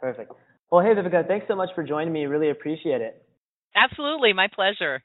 Perfect. Well, hey, Viveka, thanks so much for joining me. Really appreciate it. Absolutely, my pleasure.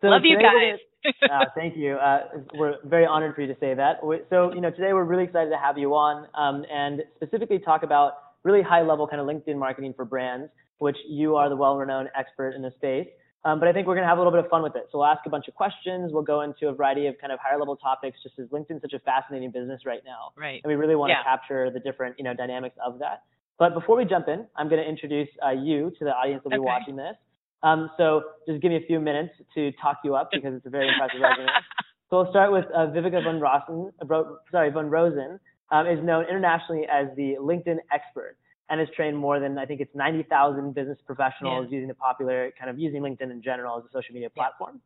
So Love you guys. uh, thank you. Uh, we're very honored for you to say that. So, you know, today we're really excited to have you on um, and specifically talk about really high level kind of LinkedIn marketing for brands, which you are the well-renowned expert in the space. Um, but I think we're going to have a little bit of fun with it. So we'll ask a bunch of questions. We'll go into a variety of kind of higher level topics, just as LinkedIn's such a fascinating business right now. Right. And we really want yeah. to capture the different, you know, dynamics of that. But before we jump in, I'm going to introduce uh, you to the audience that'll be watching this. Um, so just give me a few minutes to talk you up because it's a very impressive resume. So we'll start with uh, Viveka von Rosen, uh, sorry, von Rosen, um, is known internationally as the LinkedIn expert and has trained more than I think it's 90,000 business professionals yeah. using the popular kind of using LinkedIn in general as a social media platform.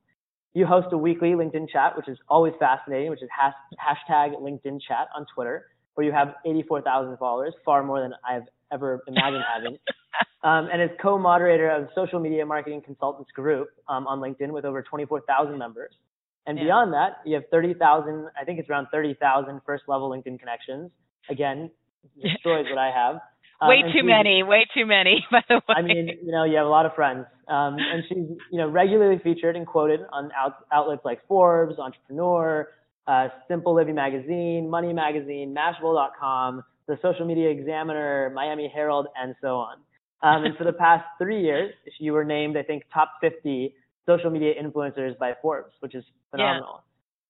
Yeah. You host a weekly LinkedIn chat, which is always fascinating, which is has, hashtag LinkedIn chat on Twitter, where you have 84,000 followers, far more than I've ever imagined having. Um, and is co-moderator of Social Media Marketing Consultants Group um, on LinkedIn with over 24,000 members. And yeah. beyond that, you have 30,000, I think it's around 30,000 first level LinkedIn connections. Again, destroys what I have. Um, way too many, way too many, by the way. I mean, you know, you have a lot of friends. Um, and she's, you know, regularly featured and quoted on out, outlets like Forbes, Entrepreneur, uh, Simple Living Magazine, Money Magazine, Mashable.com, the Social Media Examiner, Miami Herald, and so on. Um, and for the past three years, you were named, I think, top 50 social media influencers by Forbes, which is phenomenal.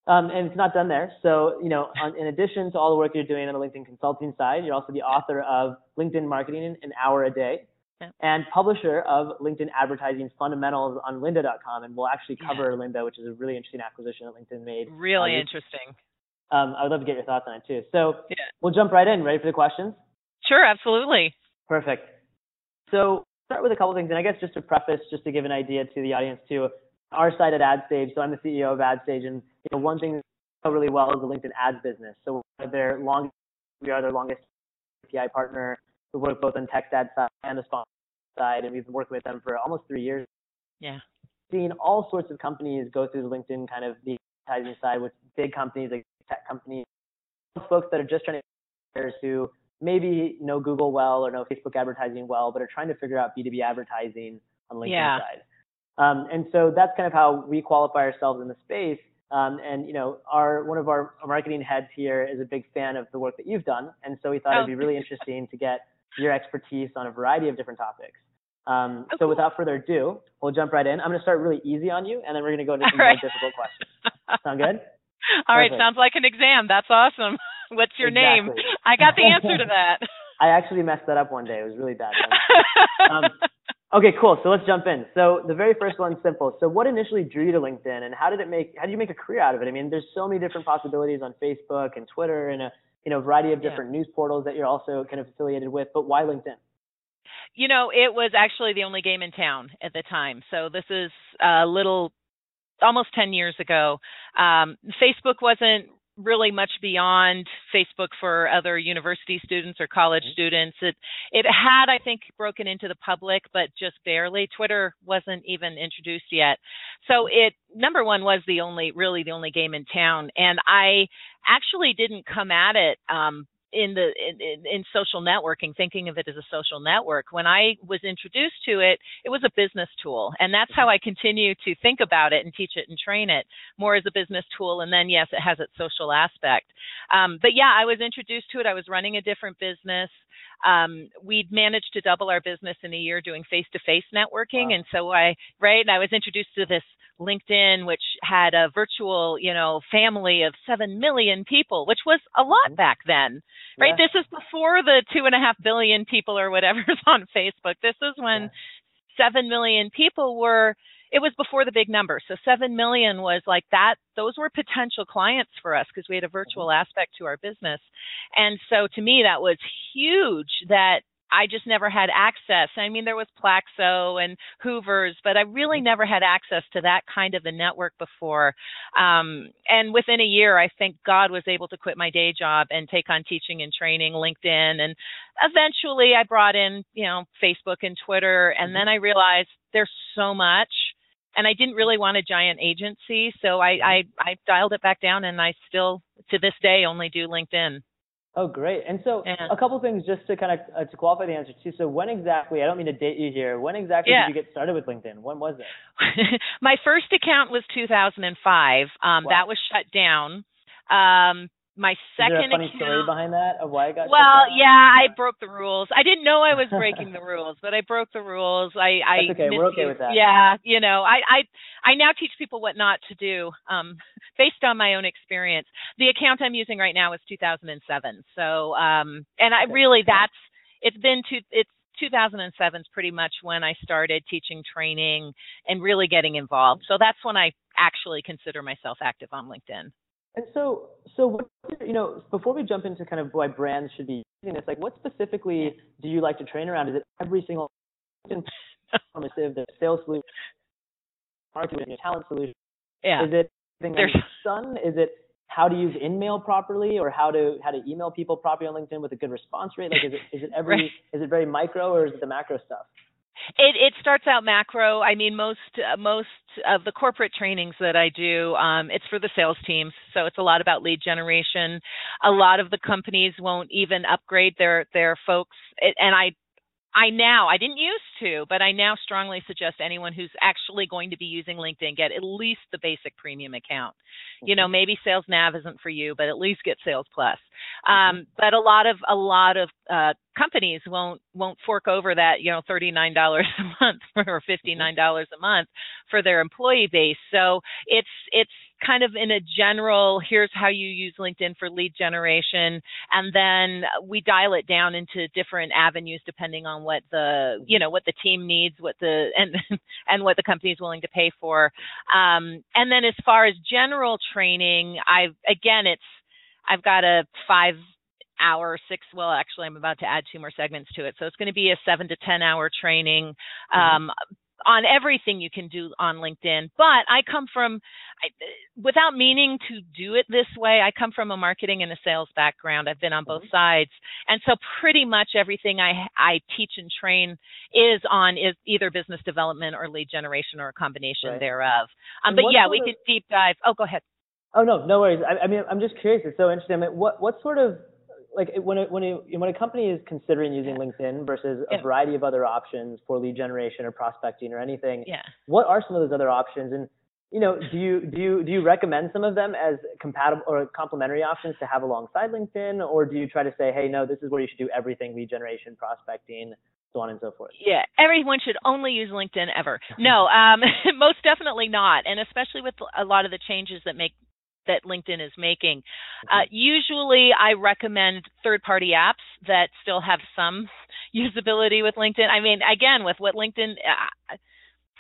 Yeah. Um, and it's not done there. So, you know, on, in addition to all the work you're doing on the LinkedIn consulting side, you're also the author of LinkedIn Marketing in an Hour a Day yeah. and publisher of LinkedIn Advertising Fundamentals on lynda.com. And we'll actually cover yeah. Lynda, which is a really interesting acquisition that LinkedIn made. Really um, interesting. Um, I would love to get your thoughts on it too. So yeah. we'll jump right in. Ready for the questions? Sure, absolutely. Perfect. So start with a couple things, and I guess just to preface, just to give an idea to the audience too, our side at AdStage. So I'm the CEO of AdStage, and you know one thing that really well is the LinkedIn Ads business. So their long, we are their longest API partner. We work both on text ad side and the sponsor side, and we've been working with them for almost three years. Yeah. Seeing all sorts of companies go through the LinkedIn kind of the advertising side with big companies like tech companies, folks that are just trying to who maybe know Google well or know Facebook advertising well, but are trying to figure out B2B advertising on LinkedIn yeah. side. Um, and so that's kind of how we qualify ourselves in the space. Um, and you know, our one of our marketing heads here is a big fan of the work that you've done, and so we thought oh. it'd be really interesting to get your expertise on a variety of different topics. Um, oh, so cool. without further ado, we'll jump right in. I'm going to start really easy on you, and then we're going to go into some more difficult questions. Sound good? All right, sounds like an exam. That's awesome. What's your exactly. name? I got the answer to that. I actually messed that up one day. It was really bad. um, okay, cool. So let's jump in. So the very first one's simple. So what initially drew you to LinkedIn, and how did it make? How did you make a career out of it? I mean, there's so many different possibilities on Facebook and Twitter, and a you know variety of different yeah. news portals that you're also kind of affiliated with. But why LinkedIn? You know, it was actually the only game in town at the time. So this is a little, almost 10 years ago. Um, Facebook wasn't really much beyond Facebook for other university students or college Mm-hmm. students. It it had, I think, broken into the public, but just barely. Twitter wasn't even introduced yet. So it number one was the only really the only game in town, and I actually didn't come at it um, in the in, in, social networking thinking of it as a social network when i was introduced to it it was a business tool. And that's how i continue to think about it and teach it and train it more as a business tool. And then yes it has its social aspect. Um, but yeah i was introduced to it. I was running a different business um, we'd managed to double our business in a year doing face-to-face networking wow. and so i right and i was introduced to this LinkedIn, which had a virtual, you know, family of seven million people, which was a lot back then, right? Yeah. This is before the two and a half billion people or whatever's on Facebook. This is when yeah. seven million people were. It was before the big number, so seven million was like that. Those were potential clients for us because we had a virtual mm-hmm. aspect to our business, and so to me that was huge. That I just never had access. I mean, there was Plaxo and Hoover's, but I really never had access to that kind of a network before. Um, and within a year, I think God was able to quit my day job and take on teaching and training, LinkedIn, and eventually I brought in, you know, Facebook and Twitter. And then I realized there's so much. And I didn't really want a giant agency, so I, I I dialed it back down, and I still to this day only do LinkedIn. Oh, great. And so yeah. a couple things just to kind of uh, to qualify the answer too. So when exactly? I don't mean to date you here. When exactly yeah. did you get started with LinkedIn? When was it? My first account was 2005. Um, wow. That was shut down. Um, my second Is there a funny account, story behind that of why I got well yeah i broke the rules. I didn't know i was breaking the rules but i broke the rules. I i That's okay. We're okay with that. Yeah you know i i i now teach people what not to do um based on my own experience. The account i'm using right now is 2007 so um and i really that's it's been two it's 2007 is pretty much when I started teaching training and really getting involved. So that's when I actually consider myself active on LinkedIn. And so, so you know, before we jump into kind of why brands should be using this, like, what specifically do you like to train around? Is it every single informative, the sales solution, marketing, talent solution? Yeah. Is it thing There's... Sun? Is it how to use InMail properly, or how to how to email people properly on LinkedIn with a good response rate? Like, is it is it every right. is it very micro, or is it the macro stuff? It it starts out macro. I mean, most uh, most of the corporate trainings that I do, um, it's for the sales teams, so it's a lot about lead generation. A lot of the companies won't even upgrade their their folks, it, and I I now, I didn't used to, but I now strongly suggest anyone who's actually going to be using LinkedIn get at least the basic premium account. You know, mm-hmm. maybe Sales Nav isn't for you, but at least get Sales Plus. Mm-hmm. Um, but a lot of a lot of uh, companies won't won't fork over that you know thirty nine dollars a month or fifty nine dollars a month for their employee base. So it's it's kind of in a general here's how you use LinkedIn for lead generation and then we dial it down into different avenues depending on what the you know what the team needs what the and and what the company is willing to pay for. Um, and then as far as general training I've, again it's I've got a five hour six well actually i'm about to add two more segments to it. So it's going to be a seven to ten hour training. Mm-hmm. um, on everything you can do on linkedin but i come from I, without meaning to do it this way i come from a marketing and a sales background i've been on both mm-hmm. sides and so pretty much everything i i teach and train is on is either business development or lead generation or a combination right. thereof um, but yeah we of, can deep dive oh go ahead Oh no, no worries. I, I mean, I'm just curious. It's so interesting. I mean, what what sort of like when it, when it, when a company is considering using LinkedIn versus a yeah. variety of other options for lead generation or prospecting or anything, yeah. what are some of those other options? And you know, do you do you do you recommend some of them as compatible or complementary options to have alongside LinkedIn, or do you try to say, hey, no, this is where you should do everything: lead generation, prospecting, so on and so forth. Yeah, everyone should only use LinkedIn ever. No, um, most definitely not, and especially with a lot of the changes that make that LinkedIn is making. Uh, usually, I recommend third-party apps that still have some usability with LinkedIn. I mean, again, with what LinkedIn. Uh,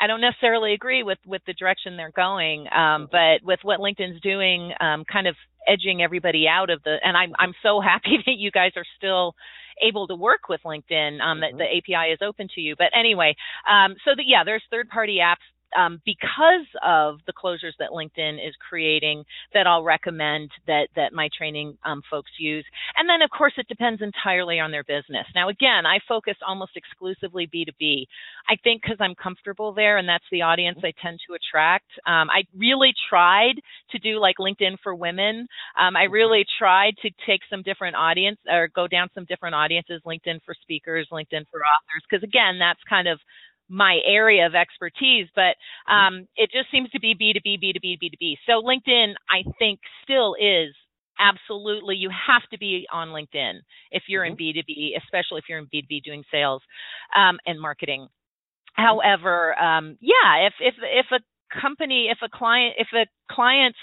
I don't necessarily agree with with the direction they're going, um, but with what LinkedIn's doing, um, kind of edging everybody out of the. And I'm I'm so happy that you guys are still able to work with LinkedIn. Um, mm-hmm. That the API is open to you. But anyway, um, so that yeah, there's third party apps um, because of the closures that LinkedIn is creating that I'll recommend that that my training um, folks use. And then of course it depends entirely on their business. Now again, I focus almost exclusively B2B. I think because I'm comfortable there and that's the audience I tend to attract. Um, I really tried to do like LinkedIn for women. Um, I really tried to take some different audience or go down some different audiences, LinkedIn for speakers, LinkedIn for authors, because again, that's kind of my area of expertise, but mm-hmm. um, it just seems to be B2B, B2B, B2B. So LinkedIn, I think, still is absolutely you have to be on linkedin if you're mm-hmm. in b2b especially if you're in b2b doing sales um, and marketing however um, yeah if if if a company if a client if a client's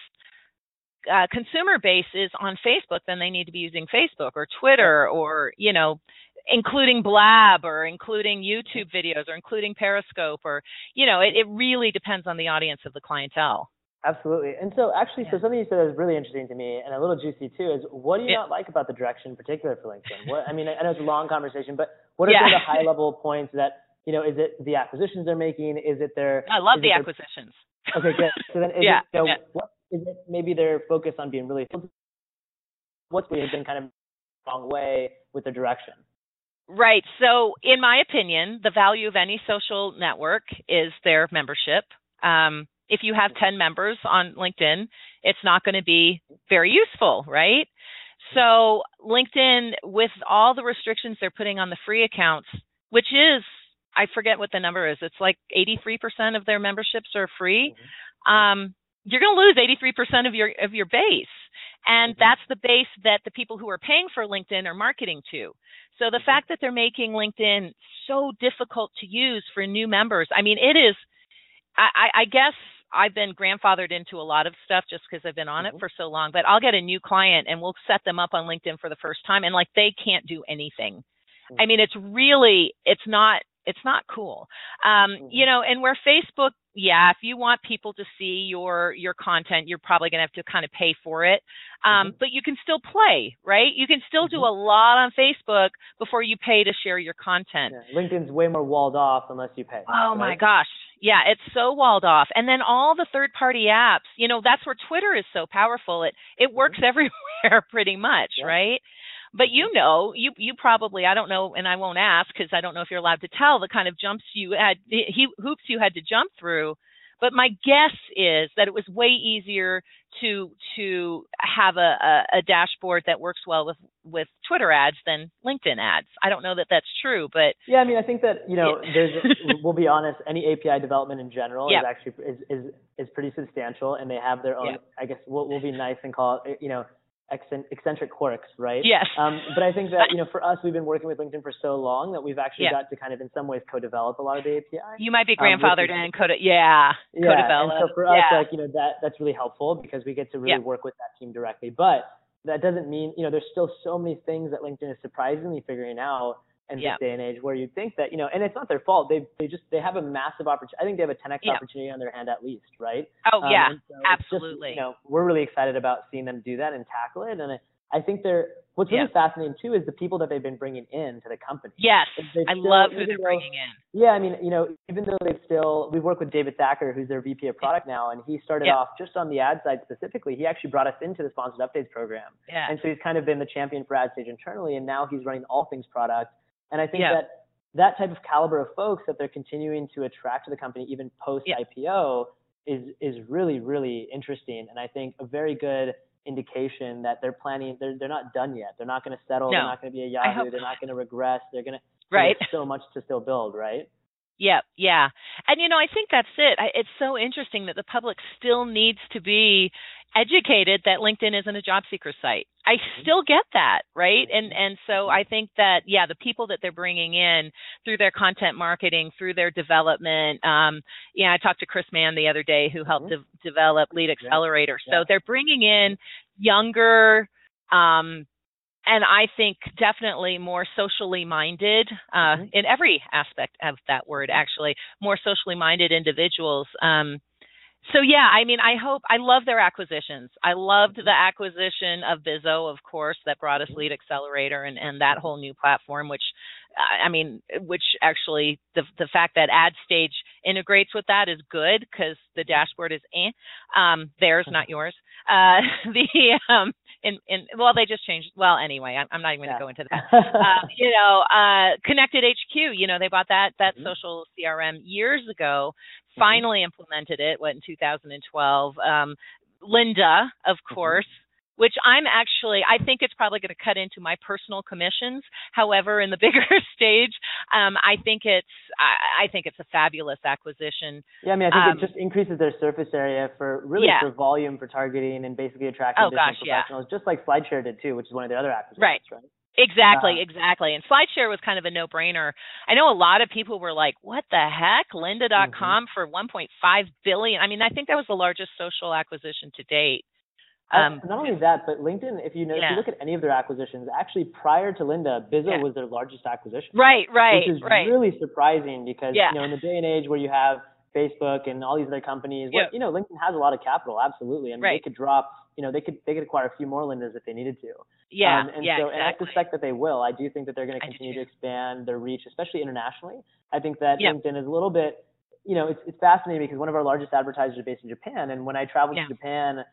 uh, consumer base is on facebook then they need to be using facebook or twitter or you know including blab or including youtube videos or including periscope or you know it, it really depends on the audience of the clientele absolutely and so actually yeah. so something you said that was really interesting to me and a little juicy too is what do you yeah. not like about the direction in particular for linkedin what i mean i know it's a long conversation but what are yeah. some of the high level points that you know is it the acquisitions they're making is it their i love the acquisitions their, okay good so then is yeah, it, know, what is it maybe they're focused on being really what's been kind of wrong way with the direction Right. So, in my opinion, the value of any social network is their membership. Um, if you have 10 members on LinkedIn, it's not going to be very useful, right? So LinkedIn, with all the restrictions they're putting on the free accounts, which is I forget what the number is. It's like 83% of their memberships are free. Mm-hmm. Um, you're going to lose 83% of your of your base, and mm-hmm. that's the base that the people who are paying for LinkedIn are marketing to. So the mm-hmm. fact that they're making LinkedIn so difficult to use for new members, I mean, it is. I, I guess I've been grandfathered into a lot of stuff just because I've been on mm-hmm. it for so long. But I'll get a new client and we'll set them up on LinkedIn for the first time, and like they can't do anything. I mean, it's really, it's not it's not cool. Um, mm-hmm. You know, and where Facebook, yeah, if you want people to see your your content, you're probably going to have to kind of pay for it. Um, mm-hmm. But you can still play, right? You can still mm-hmm. do a lot on Facebook before you pay to share your content. Yeah. LinkedIn's way more walled off unless you pay. Oh right? my gosh. Yeah, it's so walled off. And then all the third party apps, you know, that's where Twitter is so powerful. It it works mm-hmm. everywhere pretty much, yeah. right? But you know, you you probably I don't know, and I won't ask because I don't know if you're allowed to tell the kind of jumps you had, he, hoops you had to jump through. But my guess is that it was way easier to to have a, a, a dashboard that works well with with Twitter ads than LinkedIn ads. I don't know that that's true, but yeah, I mean, I think that you know, there's we'll be honest, any API development in general is actually is, is is pretty substantial, and they have their own. I guess we'll we'll be nice and call it, you know eccentric quirks, right? Yes. Um, but I think that you know, for us, we've been working with LinkedIn for so long that we've actually yeah. got to kind of, in some ways, co-develop a lot of the API. You might be um, grandfathered um, in, co yeah, yeah. co-develop. And so for us, yeah. like you know, that that's really helpful because we get to really yeah. work with that team directly. But that doesn't mean you know, there's still so many things that LinkedIn is surprisingly figuring out in yeah. this day and age where you'd think that you know and it's not their fault they they just they have a massive opportunity i think they have a 10x yeah. opportunity on their hand at least right oh um, yeah so absolutely just, you know we're really excited about seeing them do that and tackle it and I I think they're what's really yeah. fascinating too is the people that they've been bringing in to the company. Yes, I still, love who they're though, bringing in. Yeah, I mean, you know, even though they've still, we've worked with David Thacker, who's their VP of product now, and he started yeah. off just on the ad side specifically. He actually brought us into the sponsored updates program, yeah. and so he's kind of been the champion for AdStage internally, and now he's running all things product. And I think yeah. that that type of caliber of folks that they're continuing to attract to the company even post IPO is is really really interesting, and I think a very good indication that they're planning they're they're not done yet. They're not going to settle. No. They're not going to be a Yahoo. They're not going to regress. They're going to right. so much to still build, right? Yeah, yeah. And you know, I think that's it. I, it's so interesting that the public still needs to be educated that LinkedIn isn't a job seeker site. I still get that, right? And and so mm-hmm. I think that yeah, the people that they're bringing in through their content marketing, through their development. Um, yeah, I talked to Chris Mann the other day who helped mm-hmm. de- develop Lead Accelerator. Yeah. So they're bringing in younger um, and I think definitely more socially minded uh, mm-hmm. in every aspect of that word, actually, more socially minded individuals. Um, so yeah, I mean, I hope I love their acquisitions. I loved the acquisition of Bizo, of course, that brought us Lead Accelerator and, and that whole new platform, which I mean, which actually the the fact that AdStage integrates with that is good because the dashboard is eh, um, theirs, not yours. Uh, the um, in, in well, they just changed. Well, anyway, I'm, I'm not even going to yeah. go into that. uh, you know, uh, Connected HQ. You know, they bought that that mm-hmm. social CRM years ago. Mm-hmm. Finally implemented it. What in 2012? Um, Lynda, of mm-hmm. course. Which I'm actually, I think it's probably going to cut into my personal commissions. However, in the bigger stage, um, I think it's, I, I, think it's a fabulous acquisition. Yeah, I mean, I think um, it just increases their surface area for really yeah. for volume for targeting and basically attracting oh, different gosh, professionals, yeah. just like SlideShare did too, which is one of the other acquisitions, right? right? Exactly, uh, exactly. And SlideShare was kind of a no-brainer. I know a lot of people were like, "What the heck? Lynda.com mm-hmm. for 1.5 billion." I mean, I think that was the largest social acquisition to date. Um, not only that, but LinkedIn, if you know, yeah. if you look at any of their acquisitions, actually prior to Lynda, Bizo yeah. was their largest acquisition. Right, right, which is right. really surprising because yeah. you know in the day and age where you have Facebook and all these other companies, what, you know, LinkedIn has a lot of capital, absolutely, and right. they could drop, you know, they could they could acquire a few more Lyndas if they needed to. Yeah, um, and yeah, so, exactly. and I suspect that they will. I do think that they're going to continue to expand their reach, especially internationally. I think that LinkedIn is a little bit you know, it's it's fascinating because one of our largest advertisers is based in Japan, and when I traveled to Japan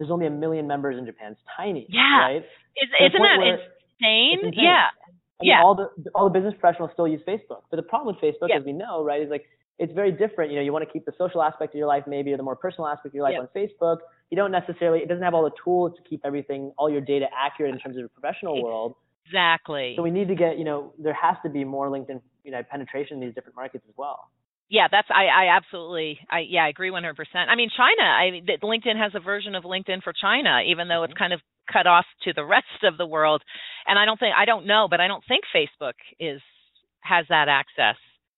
there's only a million members in Japan. It's tiny. Yeah. Right? Is, isn't that insane? insane? Yeah. I mean, yeah. All the all the business professionals still use Facebook, but the problem with Facebook, as we know, right, is like it's very different. You know, you want to keep the social aspect of your life maybe or the more personal aspect of your life Yep. on Facebook. You don't necessarily, it doesn't have all the tools to keep everything, all your data accurate in terms of your professional world. Exactly. So we need to get, you know, there has to be more LinkedIn, you know, penetration in these different markets as well. Yeah, that's I I absolutely I yeah I agree 100%. I mean China, I LinkedIn has a version of LinkedIn for China even though it's Mhm. kind of cut off to the rest of the world. And I don't think I don't know, but I don't think Facebook is has that access.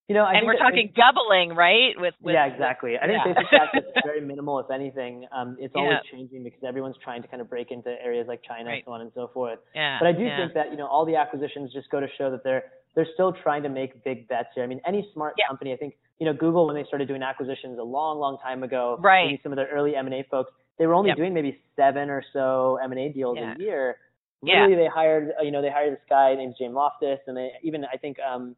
You know, I and we're talking doubling, right? With, with yeah, exactly. I think yeah. Facebook access is very minimal, if anything. Um, it's always Yeah. changing because everyone's trying to kind of break into areas like China Right. and so on and so forth. yeah. But I do yeah. think that you know all the acquisitions just go to show that they're they're still trying to make big bets here. I mean, any smart Yeah. company, I think you know Google when they started doing acquisitions a long, long time ago, Right. maybe some of their early M and A folks, they were only Yep. doing maybe seven or so M and A deals Yeah. a year. Yeah. Really, they hired uh, you know they hired this guy named James Loftus, and they even I think um,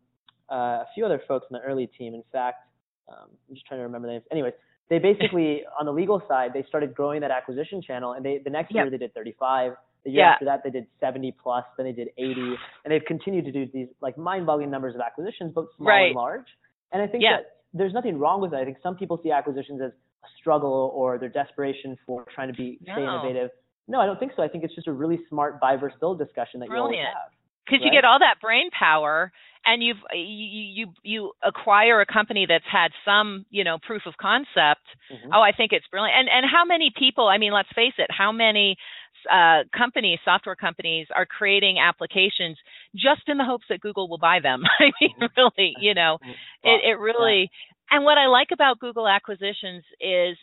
uh, a few other folks in the early team. In fact, um, I'm just trying to remember the names. Anyways, they basically on the legal side they started growing that acquisition channel, and they the next Yep. year they did 35. The year Yeah. after that, they did 70 plus. Then they did 80, and they've continued to do these like mind-boggling numbers of acquisitions, both small Right. and large. And I think Yeah. that there's nothing wrong with that. I think some people see acquisitions as a struggle or their desperation for trying to be stay innovative. No, I don't think so. I think it's just a really smart buy versus build discussion that you always Brilliant. have. because you get all that brain power and you've you you you acquire a company that's had some you know proof of concept Mhm. oh i think it's brilliant and and how many people i mean let's face it how many uh companies software companies are creating applications just in the hopes that google will buy them i mean Mhm. really you know it it really and what i like about google acquisitions is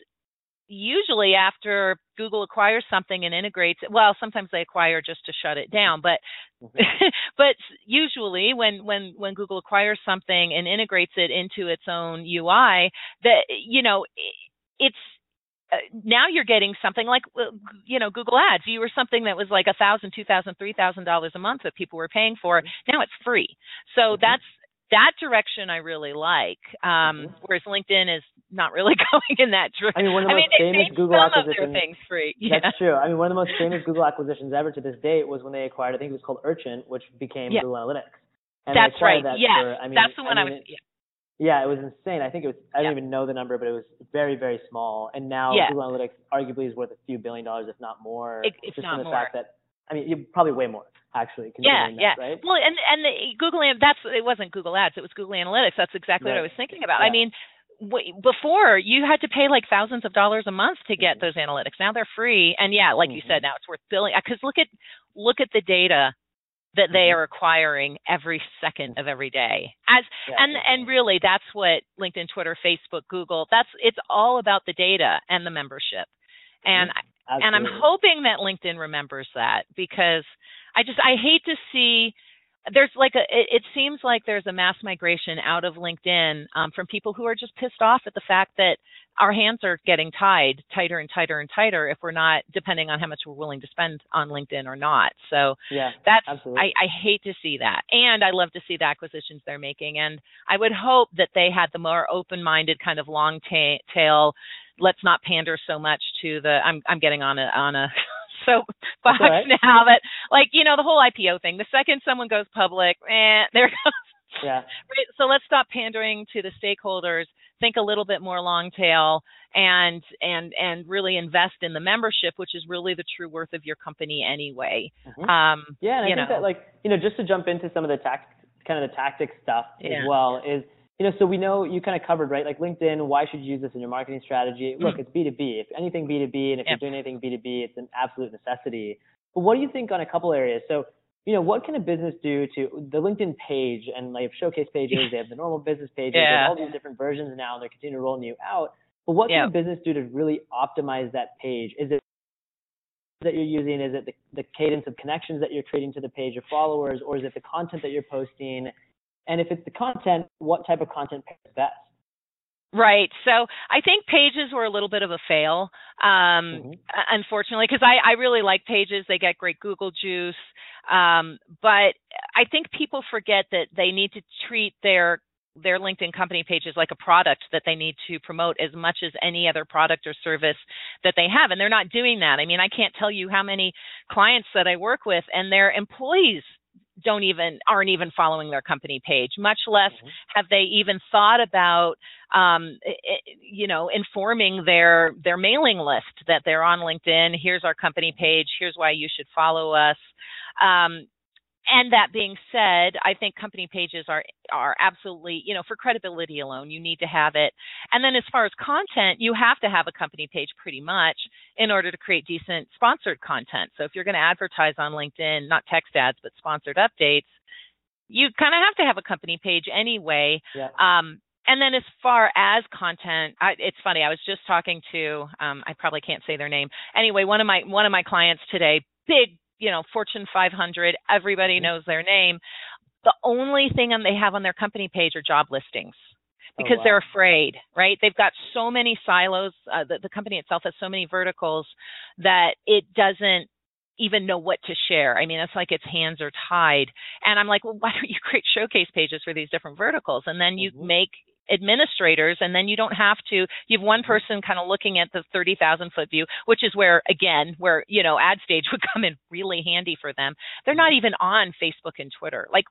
usually after google acquires something and integrates it well sometimes they acquire just to shut it down but Mhm. but usually when when when google acquires something and integrates it into its own ui that you know it's now you're getting something like uh, you know google ads you were something that was like a thousand two thousand three thousand dollars a month that people were paying for now it's free so Mhm. that's that direction i really like um Mhm. whereas linkedin is not really going in that direction I mean, one of the I most they famous Google some of their acquisitions. things free yeah That's true. I mean, one of the most famous Google acquisitions ever to this date was when they acquired, I think it was called Urchin, which became Yeah. Google Analytics. And that's right That yes for, I mean, that's the one i, mean, was yeah. Yeah, it was insane. I think it was. I Yeah. don't even know the number, but it was very, very small. And now Yeah. Google Analytics arguably is worth a few billion dollars, if not more. If just not from the more. fact that I mean, you probably way more actually. Yeah, Considering yeah. That, right. Well, and and the Google that's it wasn't Google Ads, it was Google Analytics. That's exactly what I was thinking about. Yeah. I mean, w- before you had to pay like thousands of dollars a month to get Mhm. those analytics. Now they're free, and yeah, like you Mhm. said, now it's worth billion. Because look at look at the data that they Mhm. are acquiring every second of every day. As Yeah, and definitely. and really, that's what LinkedIn, Twitter, Facebook, Google. That's it's all about the data and the membership. And Mhm. and I'm hoping that LinkedIn remembers that because I just I hate to see there's like a it, it seems like there's a mass migration out of LinkedIn um, from people who are just pissed off at the fact that our hands are getting tied tighter and tighter and tighter if we're not depending on how much we're willing to spend on LinkedIn or not. So Yeah. that's Absolutely. I, I hate to see that. And I love to see the acquisitions they're making. And I would hope that they had the more open minded kind of long ta- tail, let's not pander so much to the I'm I'm getting on a on a all right. now that like, you know, the whole IPO thing. The second someone goes public, eh, there goes yeah. Right, so let's stop pandering to the stakeholders think a little bit more long tail and and and really invest in the membership which is really the true worth of your company anyway Mhm. um Yeah, and I think know. that like you know just to jump into some of the tact kind of the tactic stuff Yeah. as well is you know so we know you kind of covered right like LinkedIn why should you use this in your marketing strategy mm-hmm. look it's B2B if anything B2B and if. Yeah. you're doing anything B2B it's an absolute necessity but what do you think on a couple areas so you know what can a business do to the LinkedIn page and they have showcase pages they have the normal business pages they have all these different versions now and they're continuing to roll new out but what Yeah. can a business do to really optimize that page is it that you're using? Is it the, the cadence of connections that you're creating to the page of followers, or is it the content that you're posting? And if it's the content, what type of content pairs best? Right. So I think pages were a little bit of a fail, um, Mhm. uh, unfortunately, because I, I really like pages. They get great Google juice. Um, but I think people forget that they need to treat their their LinkedIn company pages like a product that they need to promote as much as any other product or service that they have. And they're not doing that. I mean, I can't tell you how many clients that I work with and their employees don't even aren't even following their company page much less mm-hmm. have they even thought about um, you know informing their their mailing list that they're on linkedin. Here's our company page. Here's why you should follow us. Um, and that being said, I think company pages are are absolutely, you know, for credibility alone, you need to have it. And then as far as content, you have to have a company page pretty much in order to create decent sponsored content. So if you're going to advertise on LinkedIn, not text ads, but sponsored updates, you kind of have to have a company page anyway. Yeah. Um, and then as far as content, I, it's funny. I was just talking to, um, I probably can't say their name. Anyway, one of my one of my clients today, big you know, Fortune 500, everybody mm-hmm. knows their name. The only thing they have on their company page are job listings oh, because oh, wow. they're afraid, right? They've got so many silos. Uh, the, the company itself has so many verticals that it doesn't even know what to share. I mean, it's like its hands are tied. And I'm like, well, why don't you create showcase pages for these different verticals? And then you mm-hmm. make administrators and then you don't have to you have one person kind of looking at the 30,000 foot view which is where again where you know AdStage would come in really handy for them they're not even on Facebook and Twitter like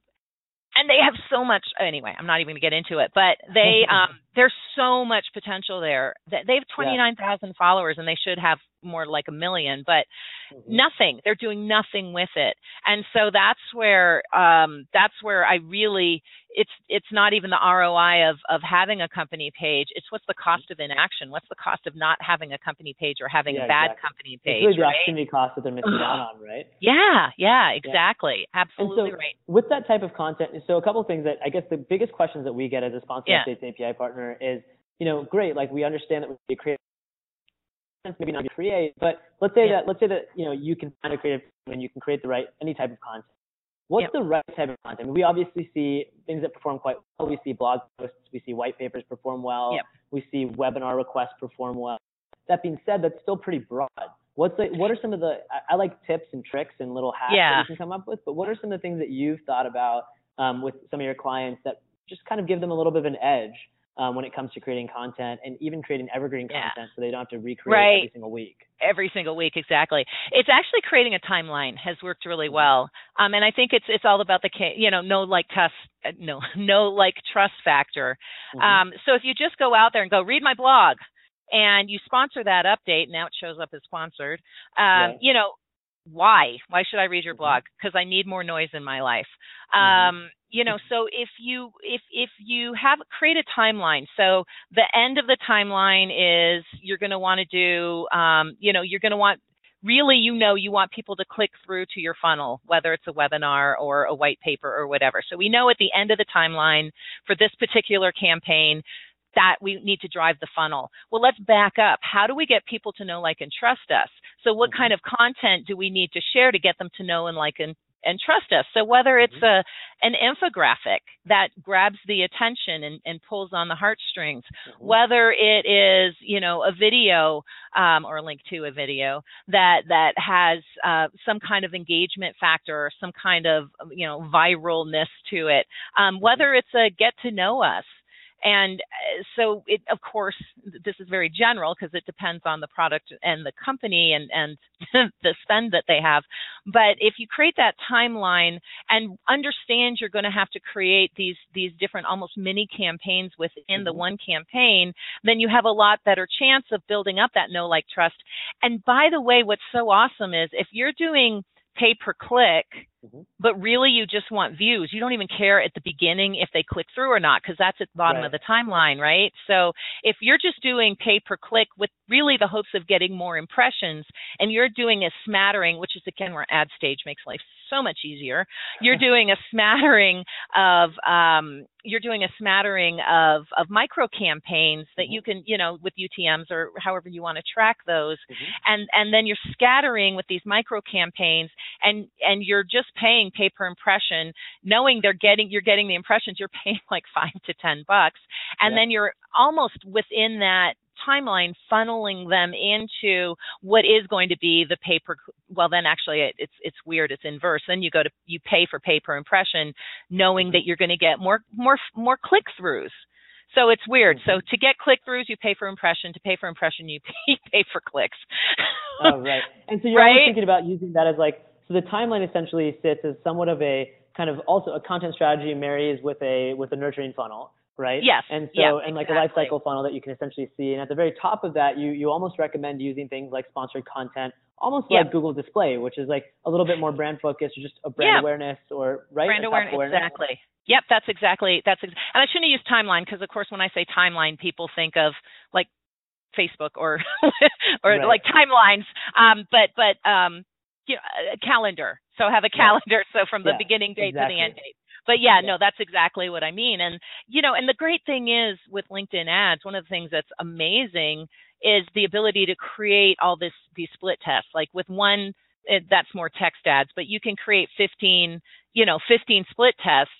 and they have so much anyway i'm not even going to get into it but they um there's so much potential there that they have 29,000 yeah. followers and they should have more like a million but mm-hmm. nothing they're doing nothing with it and so that's where um that's where i really it's it's not even the ROI of of having a company page. It's what's the cost of inaction? What's the cost of not having a company page or having yeah, a bad exactly. company page? It's really the right? opportunity cost that they're missing out on, right? Yeah, yeah, exactly. Yeah. Absolutely so right. With that type of content, so a couple of things that I guess the biggest questions that we get as a sponsor yeah. updates API partner is, you know, great, like we understand that we create maybe not create, but let's say yeah. that let's say that you know you can find a creative and you can create the right any type of content. What's yep. the right type of content? We obviously see things that perform quite well. We see blog posts, we see white papers perform well, yep. we see webinar requests perform well. That being said, that's still pretty broad. What's the, what are some of the I, I like tips and tricks and little hacks yeah. that you can come up with, but what are some of the things that you've thought about um, with some of your clients that just kind of give them a little bit of an edge um, when it comes to creating content and even creating evergreen yeah. content so they don't have to recreate right. every single week. Every single week, exactly. It's actually creating a timeline has worked really mm-hmm. well, um, and I think it's it's all about the you know no like trust uh, no no like trust factor. Mm-hmm. Um, so if you just go out there and go read my blog, and you sponsor that update, now it shows up as sponsored. Um. You know, why why should i read your mm-hmm. blog because i need more noise in my life mm-hmm. um you know so if you if if you have create a timeline so the end of the timeline is you're going to want to do um you know you're going to want really you know you want people to click through to your funnel whether it's a webinar or a white paper or whatever so we know at the end of the timeline for this particular campaign that we need to drive the funnel. Well, let's back up. How do we get people to know, like, and trust us? So, what mm-hmm. kind of content do we need to share to get them to know and like and, and trust us? So, whether it's mm-hmm. a an infographic that grabs the attention and, and pulls on the heartstrings, mm-hmm. whether it is you know a video um, or a link to a video that that has uh, some kind of engagement factor or some kind of you know viralness to it, um, whether it's a get to know us and uh, so it, of course, this is very general because it depends on the product and the company and, and the spend that they have. But if you create that timeline and understand you're going to have to create these, these different almost mini campaigns within mm-hmm. the one campaign, then you have a lot better chance of building up that know, like, trust. And by the way, what's so awesome is if you're doing pay per click, mm-hmm. but really you just want views. You don't even care at the beginning if they click through or not because that's at the bottom right. of the timeline, right? So if you're just doing pay per click with really the hopes of getting more impressions and you're doing a smattering, which is again where AdStage makes life so much easier. You're doing a smattering of um, you're doing a smattering of of micro campaigns that mm-hmm. you can you know with UTM's or however you want to track those, mm-hmm. and and then you're scattering with these micro campaigns and and you're just paying pay per impression, knowing they're getting you're getting the impressions. You're paying like five to ten bucks, and yeah. then you're almost within that timeline funneling them into what is going to be the paper well then actually it, it's it's weird it's inverse then you go to you pay for pay per impression knowing mm-hmm. that you're going to get more more more click throughs so it's weird. So mm-hmm. to get click throughs, you pay for impression. To pay for impression, you pay, pay for clicks. oh, right. And so you're right? thinking about using that as like So the timeline essentially sits as somewhat of a kind of also a content strategy marries with a with a nurturing funnel, right? Yes. And so yeah, and like exactly. a life cycle funnel that you can essentially see. And at the very top of that, you you almost recommend using things like sponsored content, almost Yeah. like Google Display, which is like a little bit more brand focused or just a brand Yeah. awareness or right brand A top awareness, exactly yep that's exactly that's ex- and i shouldn't use timeline because of course when i say timeline people think of like facebook or or Right. like timelines um but but um you know, a calendar so have a calendar so from the beginning date to the end date but yeah, no that's exactly what i mean and you know and the great thing is with linkedin ads one of the things that's amazing is the ability to create all this these split tests like with one it, that's more text ads but you can create 15 you know 15 split tests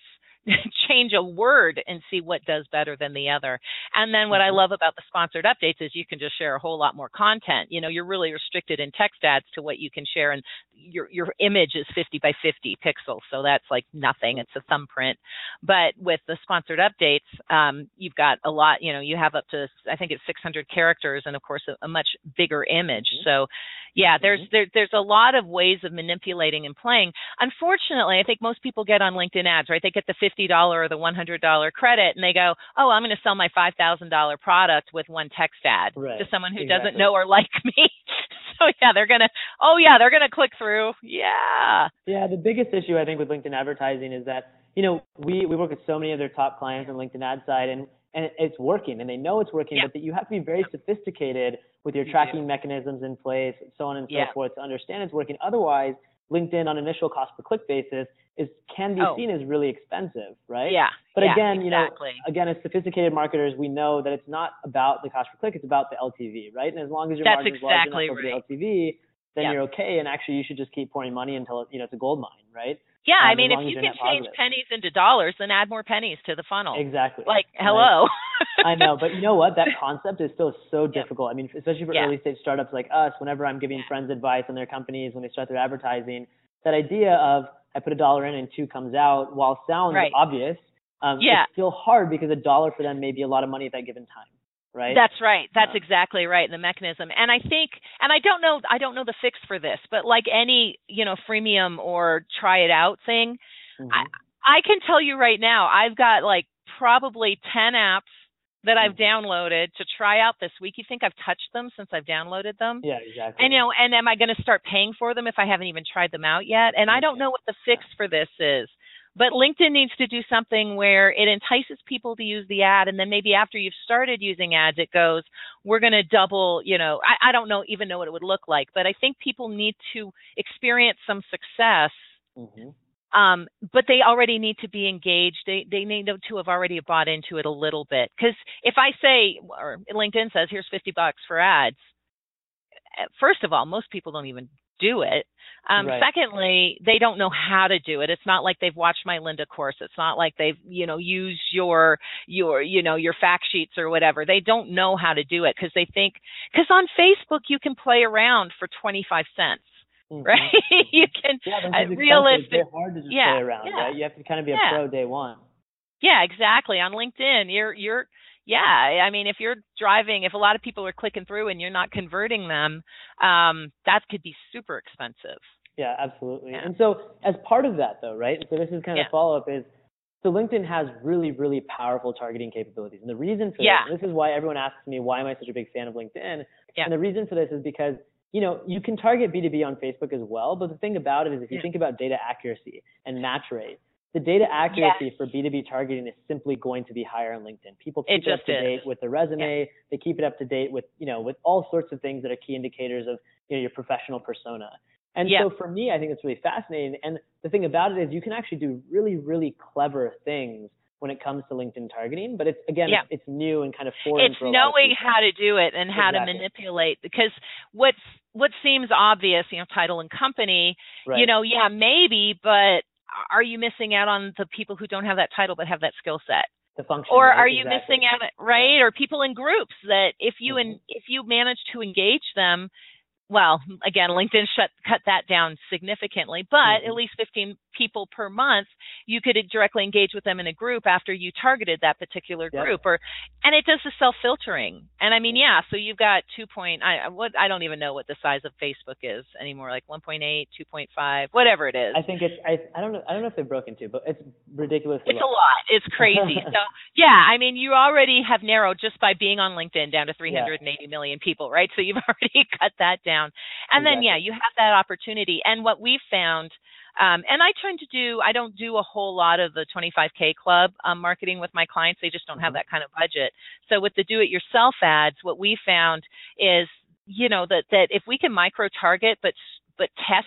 change a word and see what does better than the other. And then what i Mhm. love about the sponsored updates is you can just share a whole lot more content. You know you're really restricted in text ads to what you can share and your your image is 50 by 50 pixels so that's like nothing. It's a thumbprint. But with the sponsored updates um, you've got a lot you know you have up to i think it's 600 characters and of course a, a much bigger image. Mhm. so yeah there's Mhm. there, there's a lot of ways of manipulating and playing. Unfortunately i think most people get on linkedin ads right? They get the $50 or the $100 credit and they go oh i'm going to sell my $5000 product with one text ad Right, to someone who exactly. doesn't know or like me so yeah they're going to oh yeah they're going to click through yeah Yeah, the biggest issue I think with LinkedIn advertising is that you know we we work with so many of their top clients on LinkedIn ad side and and it's working and they know it's working, Yeah. but that you have to be very sophisticated with your You tracking mechanisms in place, so on and so Yeah. forth to understand it's working. Otherwise, LinkedIn on initial cost per click basis is can be Oh. seen as really expensive, right? yeah But yeah, again, you know, again, as sophisticated marketers, we know that it's not about the cost per click; it's about the LTV, right? And as long as your That's margin's exactly large enough right. over the LTV, then Yeah. you're okay. And actually, you should just keep pouring money until you know it's a gold mine, right? Yeah, um, I mean, if you can change positive. pennies into dollars, then add more pennies to the funnel. Exactly. Like, hello. I know, but you know what? That concept is still so Yeah. difficult. I mean, especially for Yeah. early stage startups like us, whenever I'm giving friends advice on their companies when they start their advertising, that idea of I put a dollar in and two comes out, while sounds Right. obvious, um, Yeah. it's still hard because a dollar for them may be a lot of money at that given time, right? That's right. That's Um, exactly right. The mechanism. And I think, and I don't know, I don't know the fix for this, but like any, you know, freemium or try it out thing, Mhm. I, I can tell you right now, I've got like probably 10 apps that I've Mm-hmm. downloaded to try out this week. You think I've touched them since I've downloaded them? yeah, exactly. And you know, and am I going to start paying for them if I haven't even tried them out yet? And I don't know what the fix for this is. But LinkedIn needs to do something where it entices people to use the ad, and then maybe after you've started using ads, it goes, "We're going to double." You know, I, I don't know even know what it would look like, but I think people need to experience some success Mhm. um, but they already need to be engaged. They they need to have already bought into it a little bit. Because if I say, or LinkedIn says, here's 50 bucks for ads, eh, first of all, most people don't even do it. Um, Right. Secondly, they don't know how to do it. It's not like they've watched my Lynda course. It's not like they've you know used your your you know your fact sheets or whatever. They don't know how to do it because they think because on Facebook you can play around for 25 cents Mhm. right? you can Yeah, uh, realistic. Hard to just yeah, play around, yeah. right? You have to kind of be a Yeah. pro day one. Yeah, exactly. On LinkedIn, you're you're yeah, I mean if you're driving, if a lot of people are clicking through and you're not converting them, um that could be super expensive. Yeah, absolutely. Yeah. And so as part of that though, right? So this is kind of Yeah. follow up is so LinkedIn has really, really powerful targeting capabilities. And the reason for Yeah. this, this is why everyone asks me why am I such a big fan of LinkedIn? Yeah. And the reason for this is because, you know, you can target B2B on Facebook as well, but the thing about it is if you Yeah. think about data accuracy and match rate, the data accuracy for B2B targeting is simply going to be higher on LinkedIn. People It keep it, up to is. date with their resume, they keep it up to date with, you know, with all sorts of things that are key indicators of, you know, your professional persona. And Yeah. so for me, I think it's really fascinating. And the thing about it is you can actually do really, really clever things when it comes to LinkedIn targeting. But it's again, Yeah. it's, it's new and kind of foreign. It's for a lot of knowing how to do it and how Exactly. to manipulate because what's what seems obvious, you know, title and company, Right. you know, yeah, maybe, but are you missing out on the people who don't have that title but have that skill set? the function. or right? are you Exactly. missing out right or people in groups that if you and if you manage to engage them well again linkedin shut cut that down significantly but Mhm. at least 15 people per month, you could directly engage with them in a group after you targeted that particular Yep. group or and it does the self filtering. And I mean, yeah, so you've got 2 point I what I don't even know what the size of Facebook is anymore, like 1.8, 2.5, whatever it is. I think it's I I don't know I don't know if they've broken to, but it's ridiculous. It's a lot. It's crazy. so yeah, I mean, you already have narrowed just by being on LinkedIn down to 380 million people, right? So you've already cut that down, and then yeah, you have that opportunity. And what we've found, um, and I tend to do, I don't do a whole lot of the 25k club um, marketing with my clients. They just don't have Mhm. that kind of budget. So with the do-it-yourself ads, what we found is, you know, that that if we can micro target, but but test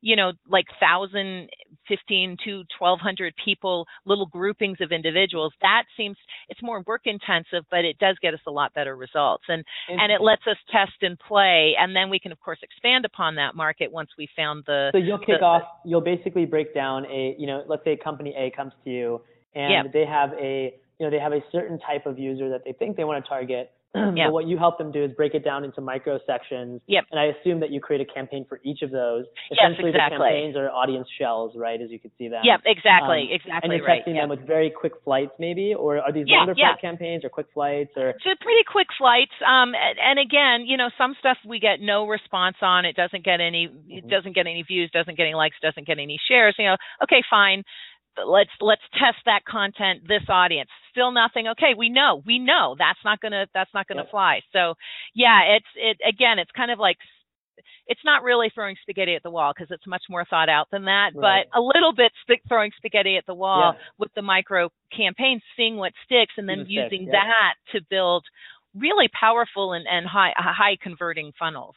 you know, like thousand, fifteen to twelve hundred people, little groupings of individuals. That seems it's more work intensive, but it does get us a lot better results, and mm-hmm. and it lets us test and play, and then we can of course expand upon that market once we found the. So you'll kick the- off. You'll basically break down a. You know, let's say company A comes to you and Yeah. they have a. You know, they have a certain type of user that they think they want to target. Yeah. But what you help them do is break it down into micro sections. Yep. And I assume that you create a campaign for each of those. Yes, Essentially, exactly. the campaigns are audience shells, right? As you can see them. Yep, exactly, Um, exactly And you're right. testing yeah. them with very quick flights, maybe, or are these Yeah, longer yeah. flight campaigns or quick flights or? So pretty quick flights. Um, and, and again, you know, some stuff we get no response on. It doesn't get any. It Mhm. doesn't get any views. Doesn't get any likes. Doesn't get any shares. You know, okay, fine. Let's let's test that content. This audience still nothing. Okay, we know we know that's not gonna that's not gonna fly. So yeah, it's it again. It's kind of like it's not really throwing spaghetti at the wall because it's much more thought out than that, Right. but a little bit sp- throwing spaghetti at the wall Yeah. with the micro campaigns, seeing what sticks, and then See what sticks, using yeah. that to build really powerful and, and high high converting funnels.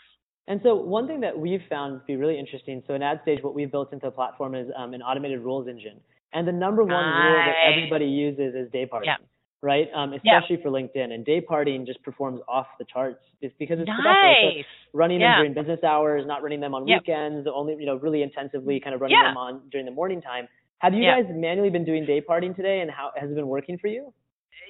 And so one thing that we've found to be really interesting, so in AdStage, what we've built into the platform is um, an automated rules engine. And the number one rule that everybody uses is day parting, Yeah. right? Um, Yeah. especially for LinkedIn. And day parting just performs off the charts. It's because it's professional. So running Yeah. them during business hours, not running them on weekends, only you know really intensively kind of running Yeah. them on during the morning time. Have you Yeah. guys manually been doing day parting today, and how has it been working for you?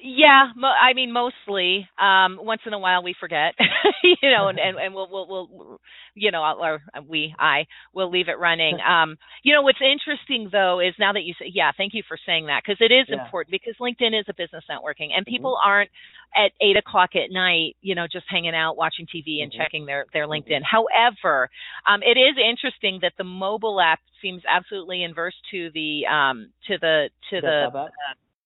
Yeah, mo- I mean mostly. Um, once in a while we forget, you know, and, and, and we'll, we'll, we'll, you know, or we, I will leave it running. Um, you know, what's interesting though is now that you say, yeah, thank you for saying that because it is Yeah. important because LinkedIn is a business networking and people aren't at eight o'clock at night, you know, just hanging out, watching TV and Mhm. checking their, their LinkedIn. However, um, it is interesting that the mobile app seems absolutely inverse to the, um, to the, to the?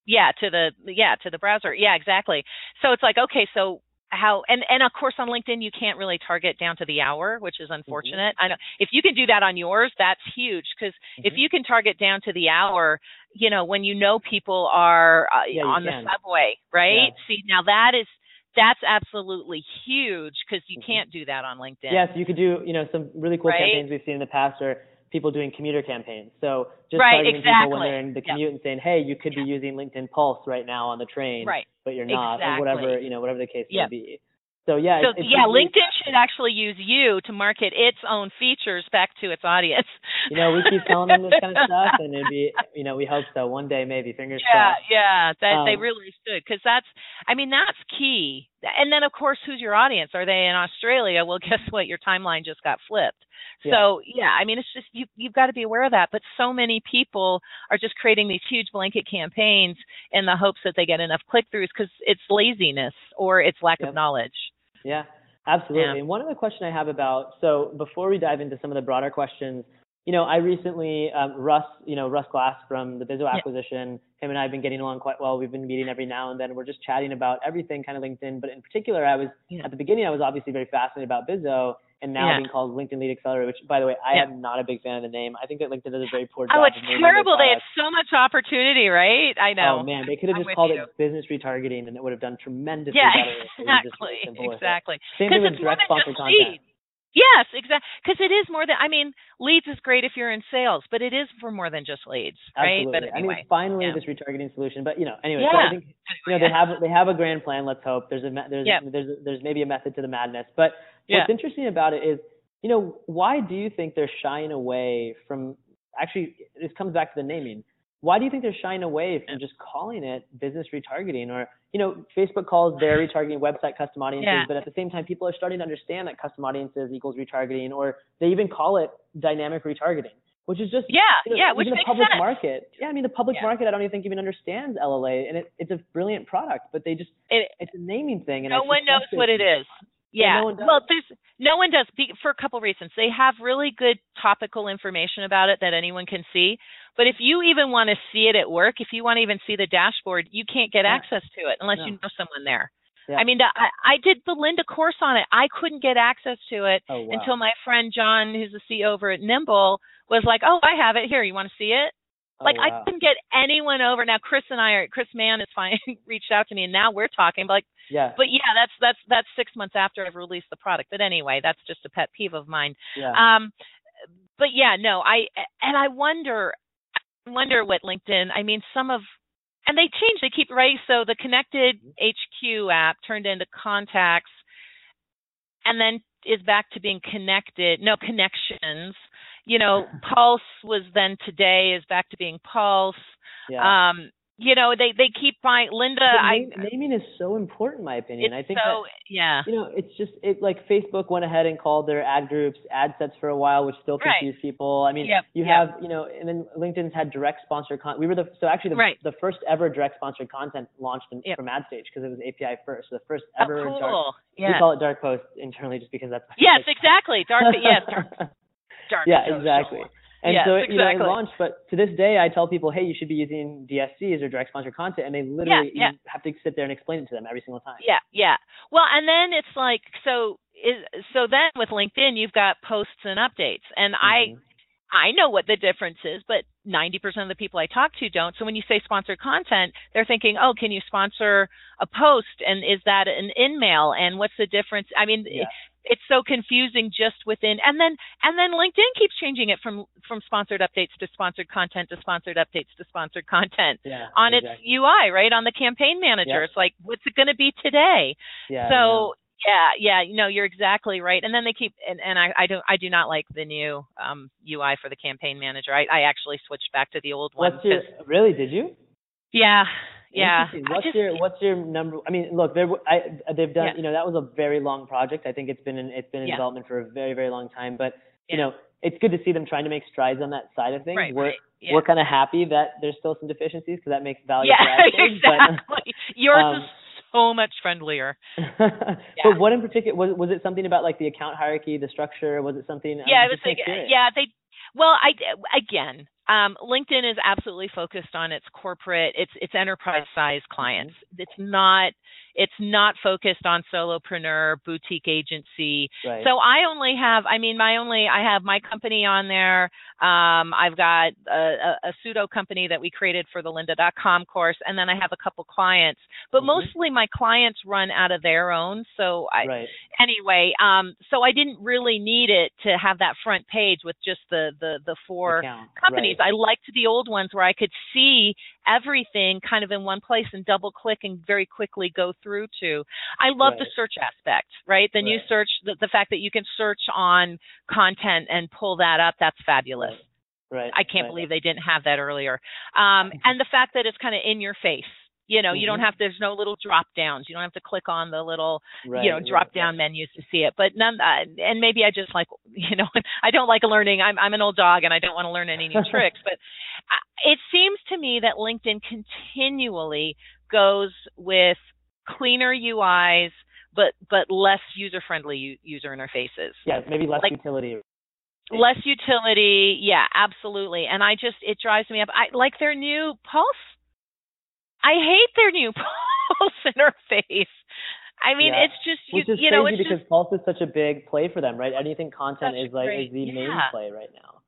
Yeah to the yeah to the browser yeah exactly so it's like okay so how and and of course on linkedin you can't really target down to the hour which Mm-hmm. is unfortunate i know if you can do that on yours that's huge because if Mhm. you can target down to the hour you know when you know people are uh, Yeah, on the subway right see now that is that's absolutely huge because you Mhm. can't do that on linkedin Yes, you could do, you know, some really cool Right? campaigns we've seen in the past are people doing commuter campaigns. So just Right, targeting people when they're in the Yep. commute and saying, hey, you could be using LinkedIn Pulse right now on the train, right but you're not, or whatever, you know, whatever the case Yep. may be. So yeah, so it's, yeah linkedin should actually use you to market its own features back to its audience You know, we keep telling them this kind of stuff, and it'd be, you know, we hope so one day, maybe, fingers yeah crossed. yeah yeah, that they Um, really should because that's i mean that's key and then of course who's your audience are they in australia well guess what your timeline just got flipped Yeah. so yeah i mean it's just you you've got to be aware of that but so many people are just creating these huge blanket campaigns in the hopes that they get enough click throughs because it's laziness or it's lack of knowledge Yeah, absolutely. Yeah. And one other question I have about so before we dive into some of the broader questions, you know, I recently um, Russ, you know, Russ Glass from the Bizo acquisition, him and I have been getting along quite well. We've been meeting every now and then. We're just chatting about everything kind of LinkedIn, but in particular, I was at the beginning, I was obviously very fascinated about Bizo and now Yeah. being called LinkedIn Lead Accelerator, which by the way, I Yeah. am not a big fan of the name. I think that LinkedIn does a very poor oh, job. oh it's of naming their terrible they have products. so much opportunity right i know Oh man, they could have just called you. it business retargeting, and it would have done tremendously yeah better. exactly simple with it. exactly Same because thing with direct just content. Yes, exactly. Because it is more than I mean, leads is great if you're in sales, but it is for more than just leads, right? Absolutely. But I mean, finally yeah. this retargeting solution. But you know, anyway, so Yeah. I think you know they have they have a grand plan. Let's hope there's a there's Yeah. there's there's maybe a method to the madness. But Yeah. what's interesting about it is, you know, why do you think they're shying away from? Actually, this comes back to the naming. Why do you think they're shying away from just calling it business retargeting? Or you know, Facebook calls their retargeting website custom audiences, Yeah. but at the same time, people are starting to understand that custom audiences equals retargeting, or they even call it dynamic retargeting. which is just yeah, you know, yeah, which the public sense. market. Yeah, I mean the public Yeah. market. I don't even think even understands LLA, and it, it's a brilliant product, but they just It, it's a naming thing, and no one knows what it is. Yeah. no well, there's no one does be- for a couple reasons. They have really good topical information about it that anyone can see. But if you even want to see it at work, if you want to even see the dashboard, you can't get Yeah. access to it unless No. you know someone there. Yeah. I mean, I, I did the Lynda course on it. I couldn't get access to it Oh, wow. until my friend John, who's the CEO over at Nimble, was like, "Oh, I have it here. You want to see it?" Oh, Like I couldn't get anyone over. Now Chris and I are Chris Mann is fine reached out to me and now we're talking. But like yeah, but yeah, that's that's that's six months after I've released the product. But anyway, that's just a pet peeve of mine. yeah, Um but yeah, no, I and I wonder I wonder what LinkedIn I mean some of and they change, they keep right. So the connected HQ app turned into contacts and then is back to being connected, no connections. You know, Pulse was then today is back to being Pulse. yeah. Um, you know, they they keep buying Lynda. But I naming is so important, in my opinion. I think so that, yeah. you know, it's just it like Facebook went ahead and called their ad groups ad sets for a while, which still Right. confused people. I mean, Yep, you yep. have you know, and then LinkedIn's had direct sponsored content. We were the so actually the Right. the first ever direct sponsored content launched in, Yep. from AdStage because it was API first. So the first Oh, ever cool. dark. yeah. We call it dark post internally just because that's Yes, exactly. Dark. yes, dark. dark yeah, social. exactly. And Yes, so it, you know, it launched, but to this day, I tell people, hey, you should be using DSCs or direct sponsor content, and they literally yeah. you have to sit there and explain it to them every single time. Yeah, yeah. Well, and then it's like so. Is so then with LinkedIn, you've got posts and updates, and I Mhm. I know what the difference is, but 90% of the people I talk to don't. So when you say sponsored content, they're thinking, oh, can you sponsor a post? And is that an in-mail? And what's the difference? I mean, Yeah. It, it's so confusing just within, and then, and then LinkedIn keeps changing it from, from sponsored updates to sponsored content to sponsored updates to sponsored content Yeah. on exactly. its UI, right? On the campaign manager. It's like, what's it going to be today? Yeah. so yeah, yeah, you know, you're exactly right. And then they keep and, and I, I don't I do not like the new um UI for the campaign manager. I, I actually switched back to the old one. Your really? Did you? yeah, yeah. What's just- your What's your number? I mean, look, there. I they've done. Yeah. You know, that was a very long project. I think it's been in it's been in Yeah. development for a very very long time. But you know, it's good to see them trying to make strides on that side of things. right, we're right. Yeah. we're kind of happy that there's still some deficiencies because that makes value yeah, exactly. Yours um, is so much friendlier. But, but what in particular was was it something about like the account hierarchy, the structure? Was it something? yeah, I'm it was like yeah, they well, I again, um, LinkedIn is absolutely focused on its corporate, its its enterprise size clients. Mm-hmm. It's not it's not focused on solopreneur, boutique agency. Right. So I only have, I mean, my only, I have my company on there. Um, I've got a, a, a pseudo company that we created for the lynda.com course, and then I have a couple clients. But Mhm. mostly my clients run out of their own. So I, right. anyway, um, so I didn't really need it to have that front page with just the the the four Account. companies. Right. I liked the old ones where I could see everything kind of in one place and double click and very quickly go through to. I love the search aspect, right? The new search, the, the fact that you can search on content and pull that up, that's fabulous. Right. I can't right. believe they didn't have that earlier. Um, and the fact that it's kind of in your face. You know, you don't Mhm. have there's no little drop downs. You don't have to click on the little Right, you know right, drop right. down menus to see it but none uh, and maybe i just like you know i don't like learning i'm i'm an old dog and i don't want to learn any new tricks but uh, it seems to me that linkedin continually goes with cleaner uis but but less user friendly user interfaces Yeah, maybe less like- utility. less utility yeah absolutely and i just it drives me up i like their new pulse i hate their new pulse interface i mean Yeah. it's just you, Which is you know crazy it's because just Pulse is such a big play for them, right? Anything content is like great- is the main play right now.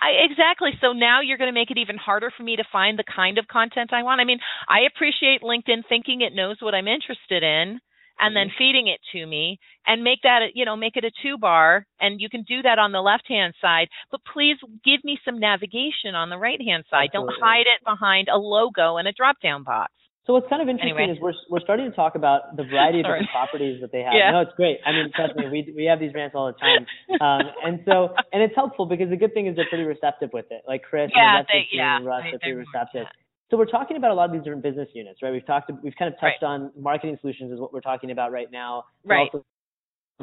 I, exactly. So now you're going to make it even harder for me to find the kind of content I want. I mean, I appreciate LinkedIn thinking it knows what I'm interested in and then Mm-hmm. feeding it to me and make that, a- you know, make it a two bar. And you can do that on the left hand side, but please give me some navigation on the right hand side. Don't hide it behind a logo and a drop down box. So what's kind of interesting Anyway. is we're we're starting to talk about the variety of different properties that they have. Yeah. No, it's great. I mean, trust me, we we have these rants all the time, um, and so and it's helpful because the good thing is they're pretty receptive with it. Like Chris Yeah, and the they- the team yeah, and Russ they- are pretty receptive. So we're talking about a lot of these different business units, right? We've talked, we've kind of Right. touched on marketing solutions is what we're talking about right now. Right. Also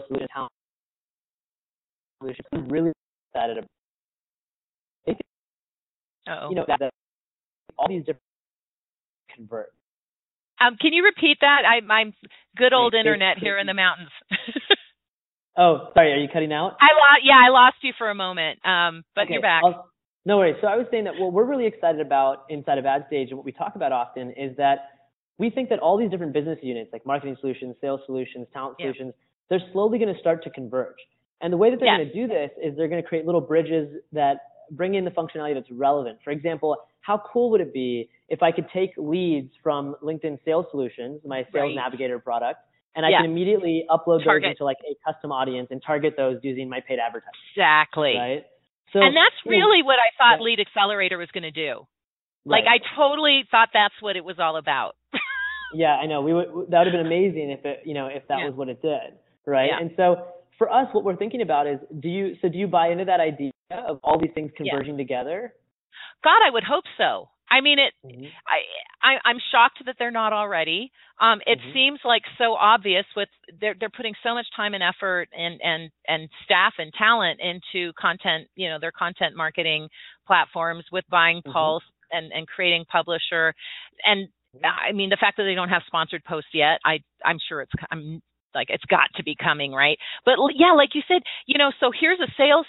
solutions. I'm really excited about. Uh-oh. you know, that, that all these different convert. Um, can you repeat that? I, I'm good old Wait, internet here in the mountains. Oh, sorry, are you cutting out? I lost. Yeah, I lost you for a moment. Um, but Okay, you're back. I'll- no worries. So I was saying that what we're really excited about inside of AdStage and what we talk about often is that we think that all these different business units, like marketing solutions, sales solutions, talent Yeah. solutions, they're slowly going to start to converge. And the way that they're Yes. going to do this is they're going to create little bridges that bring in the functionality that's relevant. For example, how cool would it be if I could take leads from LinkedIn Sales Solutions, my Sales Right. Navigator product, and I Yeah. can immediately upload Target. those into like a custom audience and target those using my paid advertising, exactly. right? And that's really what I thought yeah. Lead Accelerator was going to do. Like. I totally thought that's what it was all about. Yeah, I know. We would that would have been amazing if it, you know, if that Yeah. was what it did, right? Yeah. And so for us, what we're thinking about is, do you so do you buy into that idea of all these things Yeah. converging together? God, I would hope so. I mean, it. Mhm. I, I I'm shocked that they're not already. Um, it Mhm. seems like so obvious with they're they're putting so much time and effort and and and staff and talent into content. You know, their content marketing platforms with buying Mhm. Pulse and and creating Publisher, and I mean the fact that they don't have sponsored posts yet. I I'm sure it's I'm like it's got to be coming, right? But yeah, like you said, you know, so here's a sales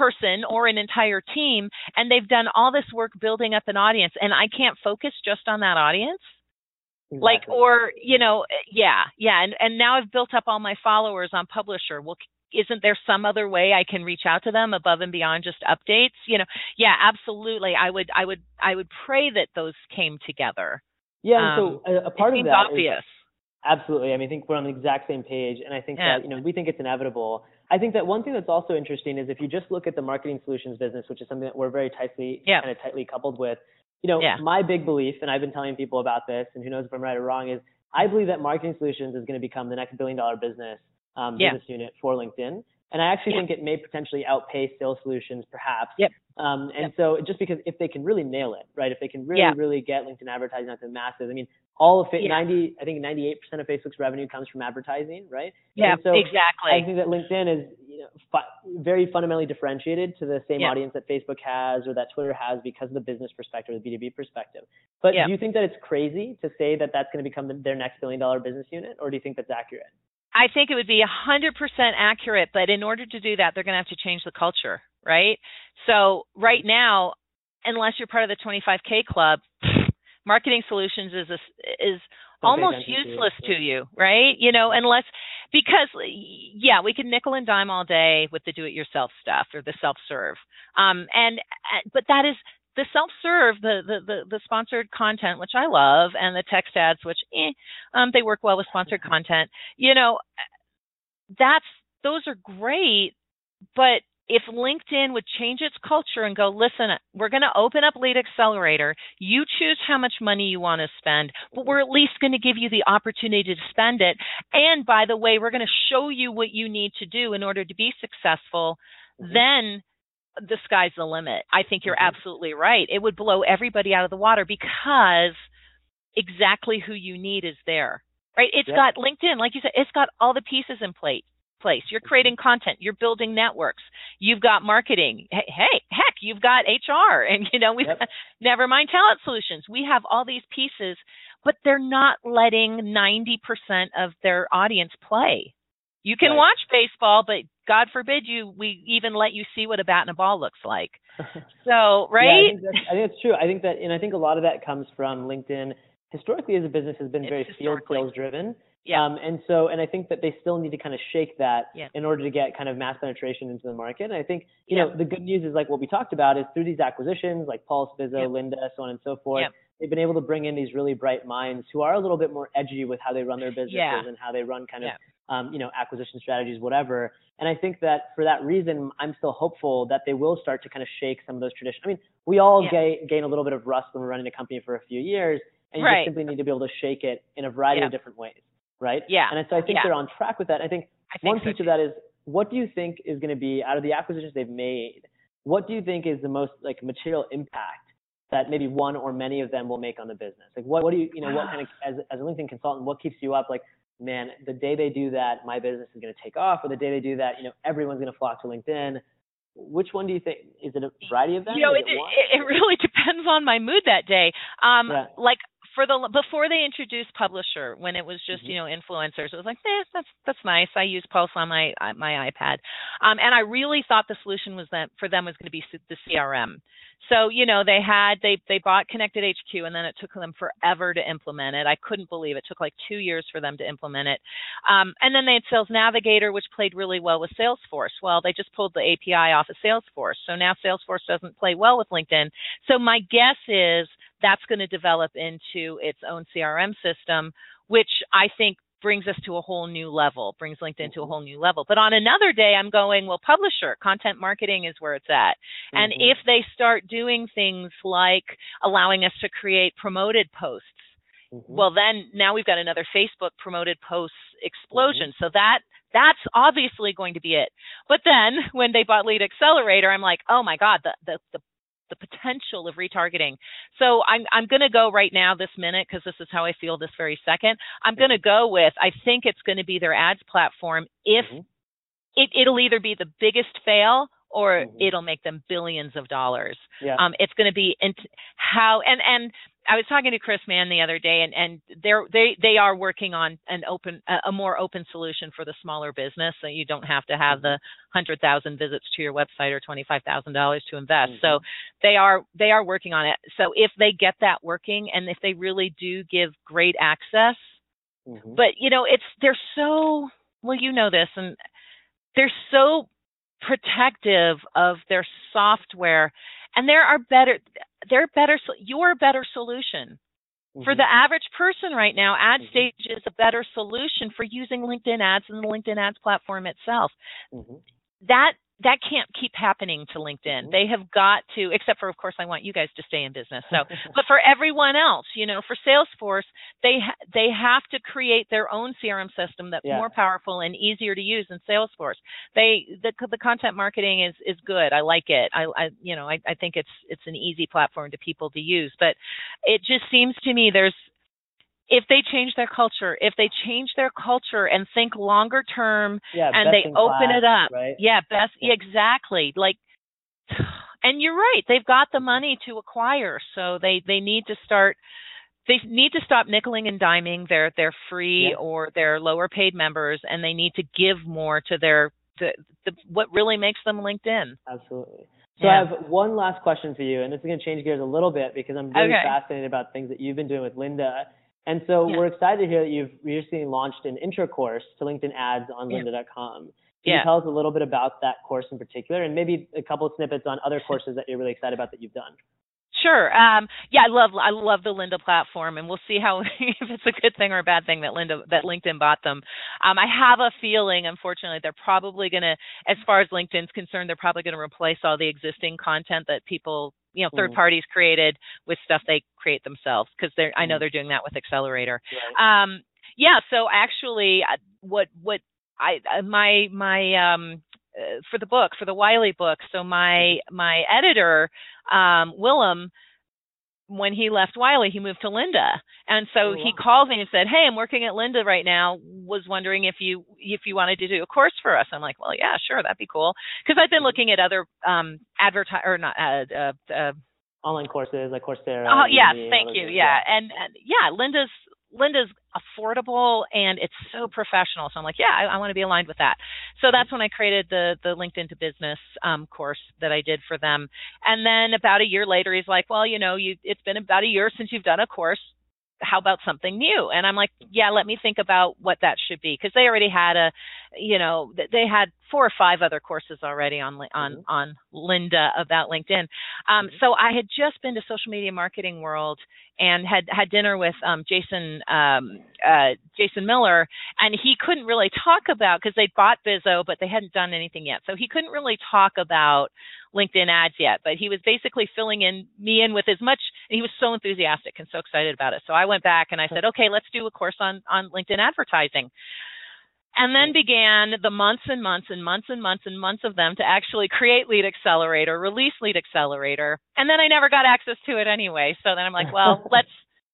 person or an entire team and they've done all this work building up an audience and I can't focus just on that audience like or you know yeah yeah and and now I've built up all my followers on publisher well isn't there some other way I can reach out to them above and beyond just updates you know yeah absolutely I would I would I would pray that those came together yeah, um, so a, a part it of seems that is- obvious Absolutely. I mean, I think we're on the exact same page, and I think Yeah. that you know we think it's inevitable. I think that one thing that's also interesting is if you just look at the marketing solutions business, which is something that we're very tightly Yeah. kind of tightly coupled with. You know, Yeah. my big belief, and I've been telling people about this, and who knows if I'm right or wrong, is I believe that marketing solutions is going to become the next billion dollar business um, Yeah. business unit for LinkedIn. And I actually think it may potentially outpace sales solutions, perhaps. Yep. Um, and Yep. so just because if they can really nail it, right? If they can really, really get LinkedIn advertising out to the masses, I mean, all of it, Yeah. 90, I think 98% of Facebook's revenue comes from advertising, right? yeah so exactly I think that LinkedIn is, you know, fu- very fundamentally differentiated to the same Yeah. audience that Facebook has or that Twitter has because of the business perspective, the B2B perspective. But Yeah. do you think that it's crazy to say that that's going to become the, their next billion dollar business unit, or do you think that's accurate? I think it would be 100% accurate, but in order to do that, they're going to have to change the culture, right? So right now, unless you're part of the 25K club, marketing solutions is a, is almost attention to it, useless to you, right? You know, unless because yeah, we can nickel and dime all day with the do-it-yourself stuff or the self-serve, um, and uh, but that is the self-serve, the, the the the sponsored content, which I love, and the text ads, which eh, um, they work well with sponsored content. You know, that's those are great, but if LinkedIn would change its culture and go, listen, we're going to open up Lead Accelerator. You choose how much money you want to spend, but we're at least going to give you the opportunity to spend it. And by the way, we're going to show you what you need to do in order to be successful. Mhm. Then the sky's the limit. I think you're Mhm. absolutely right. It would blow everybody out of the water because exactly who you need is there. Right? It's Yep. got LinkedIn, like you said, it's got all the pieces in place place. You're creating content, you're building networks, you've got marketing. Hey, hey heck, you've got HR and you know, we've Yep. never mind talent solutions. We have all these pieces, but they're not letting 90% of their audience play. You can Right. watch baseball, but God forbid you we even let you see what a bat and a ball looks like. So, Yeah, I right? think, I think that's true. I think that, and I think a lot of that comes from LinkedIn. Historically, as a business, has been very field sales driven. Yeah. Um, and so, and I think that they still need to kind of shake that Yeah. in order to get kind of mass penetration into the market. And I think, you Yeah. know, the good news is like what we talked about is through these acquisitions, like Pulse, Bizo, Yeah. Lynda, so on and so forth. They've been able to bring in these really bright minds who are a little bit more edgy with how they run their businesses and how they run kind of, um, you know, acquisition strategies, whatever. And I think that for that reason, I'm still hopeful that they will start to kind of shake some of those traditions. I mean, we all gain, gain a little bit of rust when we're running a company for a few years, and you Right. just simply need to be able to shake it in a variety of different ways, right? Yeah. And so I think Yeah. they're on track with that. I think I think one so piece too. of that is what do you think is going to be out of the acquisitions they've made? What do you think is the most like material impact that maybe one or many of them will make on the business? Like what, what do you, you know, what kind of, as, as a LinkedIn consultant, what keeps you up? Like, man, the day they do that, my business is going to take off, or the day they do that, you know, everyone's going to flock to LinkedIn. which one do you think is it a variety of them? You know, it, it, it, really depends on my mood that day. Um, yeah. like for the before they introduced publisher when it was just mm-hmm. you know influencers it was like eh, that's that's nice. I use pulse on my my ipad. Um, and i really thought the solution was that for them was going to be the crm so you know they had they they bought connected hq and then it took them forever to implement it. I couldn't believe it. Took like two years for them to implement it. Um, and then they had sales navigator which played really well with salesforce. Well they just pulled the api off of salesforce. So now salesforce doesn't play well with linkedin. So my guess is that's going to develop into its own CRM system, which I think brings us to a whole new level, brings LinkedIn to a mm-hmm. whole new level. But on another day, I'm going, well, publisher, content marketing is where it's at. Mm-hmm. And if they start doing things like allowing us to create promoted posts, mm-hmm. well, then now we've got another Facebook promoted posts explosion. Mm-hmm. So that that's obviously going to be it. But then when they bought Lead Accelerator, I'm like, oh my God, the, the, the the potential of retargeting. So I'm I'm going to go right now this minute because this is how I feel this very second. I'm going to go with I think it's going to be their ads platform if mm-hmm. it it'll either be the biggest fail or mm-hmm. it'll make them billions of dollars. Yeah. Um, it's going to be in how and and I was talking to Chris Mann the other day, and and they're they they are working on an open a more open solution for the smaller business, so you don't have to have mm-hmm. the hundred thousand visits to your website or twenty five thousand dollars to invest. Mm-hmm. So they are they are working on it. So if they get that working, and if they really do give great access, mm-hmm. but you know it's they're so well you know this, and they're so protective of their software and there are better they're better you're better solution mm-hmm. for the average person right now AdStage mm-hmm. is a better solution for using linkedin ads and the linkedin ads platform itself mm-hmm. that that can't keep happening to LinkedIn. Mm-hmm. They have got to, except for, of course, I want you guys to stay in business. So, but for everyone else, you know, for Salesforce, they ha- they have to create their own CRM system that's yeah. more powerful and easier to use than Salesforce. They the the content marketing is is good. I like it. I, I you know I, I think it's it's an easy platform to people to use. But it just seems to me there's if they change their culture, if they change their culture and think longer term yeah, and they open class, it up. Right? Yeah, best yeah. exactly. Like and you're right, they've got the money to acquire, so they they need to start they need to stop nickeling and diming their their free yeah. or their lower paid members and they need to give more to their the, the what really makes them LinkedIn. Absolutely. So yeah. I have one last question for you, and this is going to change gears a little bit because I'm really okay. fascinated about things that you've been doing with Lynda and so yeah. we're excited to hear that you've recently launched an intro course to LinkedIn ads on yeah. lynda.com. Can yeah. you tell us a little bit about that course in particular and maybe a couple of snippets on other courses that you're really excited about that you've done? Sure. Um, yeah, I love I love the Lynda platform, and we'll see how if it's a good thing or a bad thing that Lynda that LinkedIn bought them. Um, I have a feeling, unfortunately, they're probably going to, as far as LinkedIn's concerned, they're probably going to replace all the existing content that people you know third mm. parties created with stuff they create themselves because they're I know mm. they're doing that with Accelerator. Right. Um, yeah. So actually, uh, what what I uh, my my um uh, for the book for the Wiley book. So my mm-hmm. my editor um, Willem when he left Wiley, he moved to Lynda, and so oh, wow. he called me and said, "Hey, I'm working at Lynda right now. Was wondering if you if you wanted to do a course for us." I'm like, "Well, yeah, sure, that'd be cool." Because I've been mm-hmm. looking at other um advertise or not uh, uh, uh, online courses like Coursera. Oh yes, thank you. Yeah. and, and yeah, Lynda's Lynda's affordable and it's so professional. So I'm like, yeah, I, I want to be aligned with that. So mm-hmm. that's when I created the the LinkedIn to Business um, course that I did for them. And then about a year later, he's like, well, you know, you it's been about a year since you've done a course how about something new? And I'm like, yeah, let me think about what that should be because they already had a, you know, they had four or five other courses already on on mm-hmm. on Lynda about LinkedIn. Um, mm-hmm. So I had just been to Social Media Marketing World and had had dinner with um, Jason um, uh, Jason Miller, and he couldn't really talk about because they bought Bizo, but they hadn't done anything yet. So he couldn't really talk about LinkedIn ads yet, but he was basically filling in me in with as much. And he was so enthusiastic and so excited about it. So I went back and I said, okay, let's do a course on on LinkedIn advertising. And then began the months and months and months and months and months of them to actually create Lead Accelerator, release Lead Accelerator. And then I never got access to it anyway. So then I'm like, well, let's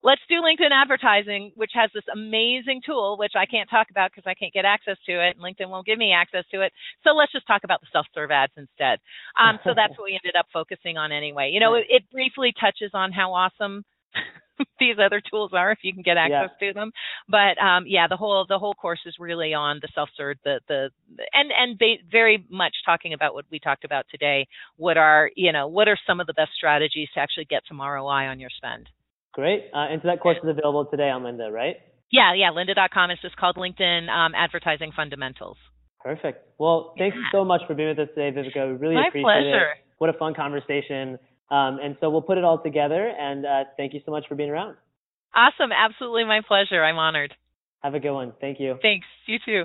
let's do LinkedIn advertising, which has this amazing tool, which I can't talk about because I can't get access to it, and LinkedIn won't give me access to it. So let's just talk about the self-serve ads instead. Um, so that's what we ended up focusing on anyway. You know, it, it briefly touches on how awesome these other tools are if you can get access yeah. to them. But um, yeah, the whole the whole course is really on the self serve, the the and and ba- very much talking about what we talked about today. What are you know what are some of the best strategies to actually get some ROI on your spend? Great. Uh, and so that course is available today on Lynda, right? Yeah, yeah. Lynda.com is just called LinkedIn um, Advertising Fundamentals. Perfect. Well, thanks yeah. so much for being with us today, Viveka. We really My appreciate pleasure. it. What a fun conversation. Um, and so we'll put it all together. And uh, thank you so much for being around. Awesome. Absolutely my pleasure. I'm honored. Have a good one. Thank you. Thanks. You too.